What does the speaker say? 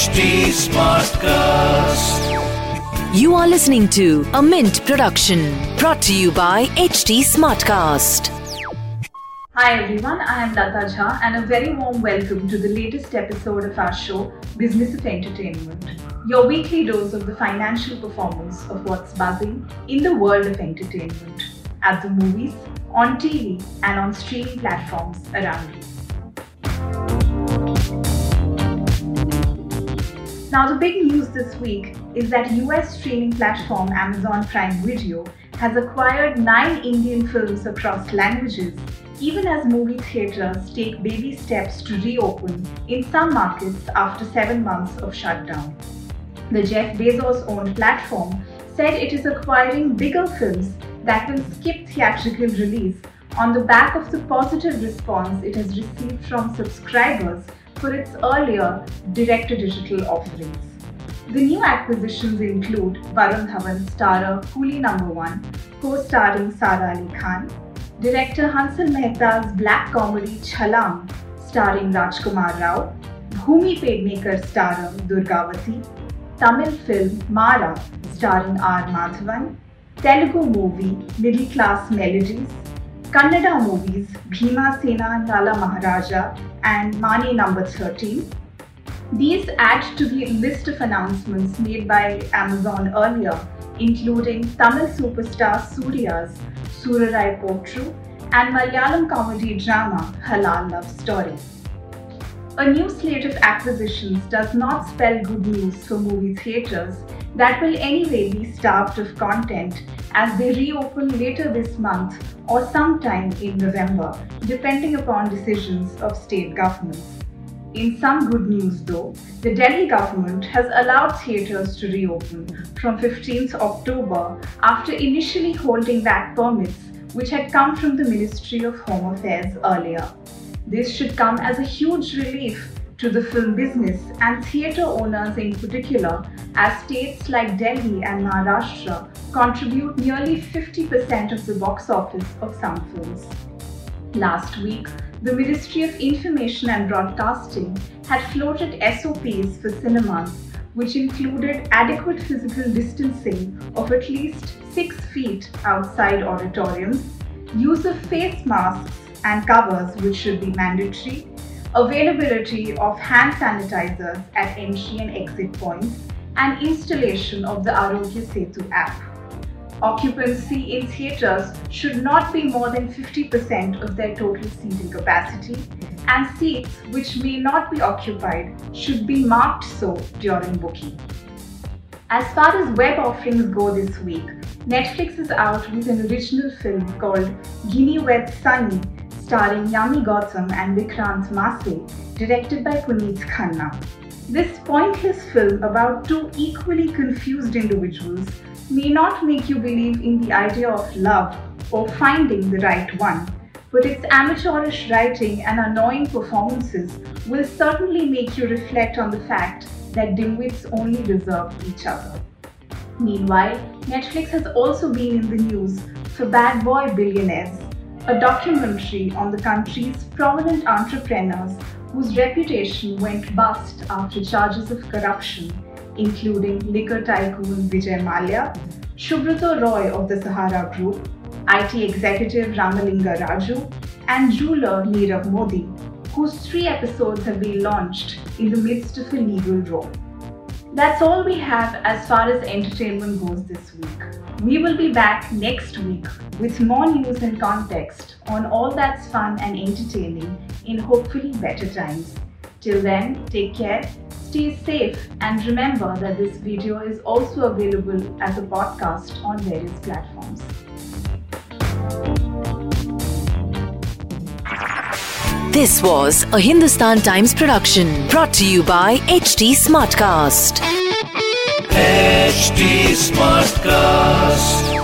HT Smartcast. You are listening to a Mint production brought to you by HT Smartcast. Hi everyone, I am Lata Jha and a very warm welcome to the latest episode of our show, Business of Entertainment, your weekly dose of the financial performance of what's buzzing in the world of entertainment, at the movies, on TV, and on streaming platforms around you. Now, the big news this week is that US streaming platform Amazon Prime Video has acquired nine Indian films across languages, even as movie theaters take baby steps to reopen in some markets after seven months of shutdown. The Jeff Bezos owned platform said it is acquiring bigger films that will skip theatrical release on the back of the positive response it has received from subscribers for its earlier direct-to-digital offerings. The new acquisitions include Varun Dhawan starrer Coolie Number 1, co-starring Sara Ali Khan, director Hansal Mehta's black comedy Chhalang starring Rajkumar Rao, Bhumi Pednekar starrer Durgavati, Tamil film Maara starring R. Madhavan, Telugu movie Middle Class Melodies, Kannada movies Bhima Sena Nala Maharaja and Mane Number 13. These add to the list of announcements made by Amazon earlier, including Tamil superstar Surya's Soorarai Pottru and Malayalam comedy drama Halal Love Story. A new slate of acquisitions does not spell good news for movie theatres that will anyway be starved of content as they reopen later this month or sometime in November, depending upon decisions of state governments. In some good news though, the Delhi government has allowed theatres to reopen from 15th October after initially holding back permits which had come from the Ministry of Home Affairs earlier. This should come as a huge relief to the film business and theatre owners in particular, as states like Delhi and Maharashtra contribute nearly 50% of the box office of some films. Last week, the Ministry of Information and Broadcasting had floated SOPs for cinemas, which included adequate physical distancing of at least 6 feet outside auditoriums, use of face masks and covers, which should be mandatory, availability of hand sanitizers at entry and exit points, and installation of the Aarogya Setu app. Occupancy in theatres should not be more than 50% of their total seating capacity, and seats which may not be occupied should be marked so during booking. As far as web offerings go this week, Netflix is out with an original film called Ginny Weds Sunny, starring Yami Gautam and Vikrant Massey, directed by Puneet Khanna. This pointless film about two equally confused individuals may not make you believe in the idea of love or finding the right one, but its amateurish writing and annoying performances will certainly make you reflect on the fact that dimwits only deserve each other. Meanwhile, Netflix has also been in the news for Bad Boy Billionaires, a documentary on the country's prominent entrepreneurs whose reputation went bust after charges of corruption including liquor tycoon Vijay Mallya, Subrata Roy of the Sahara Group, IT executive Ramalinga Raju, and jeweler Nirav Modi, whose three episodes have been launched in the midst of a legal row. That's all we have as far as entertainment goes this week. We will be back next week with more news and context on all that's fun and entertaining in hopefully better times. Till then, take care Stay safe and remember that this video is also available as a podcast on various platforms. This was a Hindustan Times production brought to you by HT Smartcast. HT Smartcast.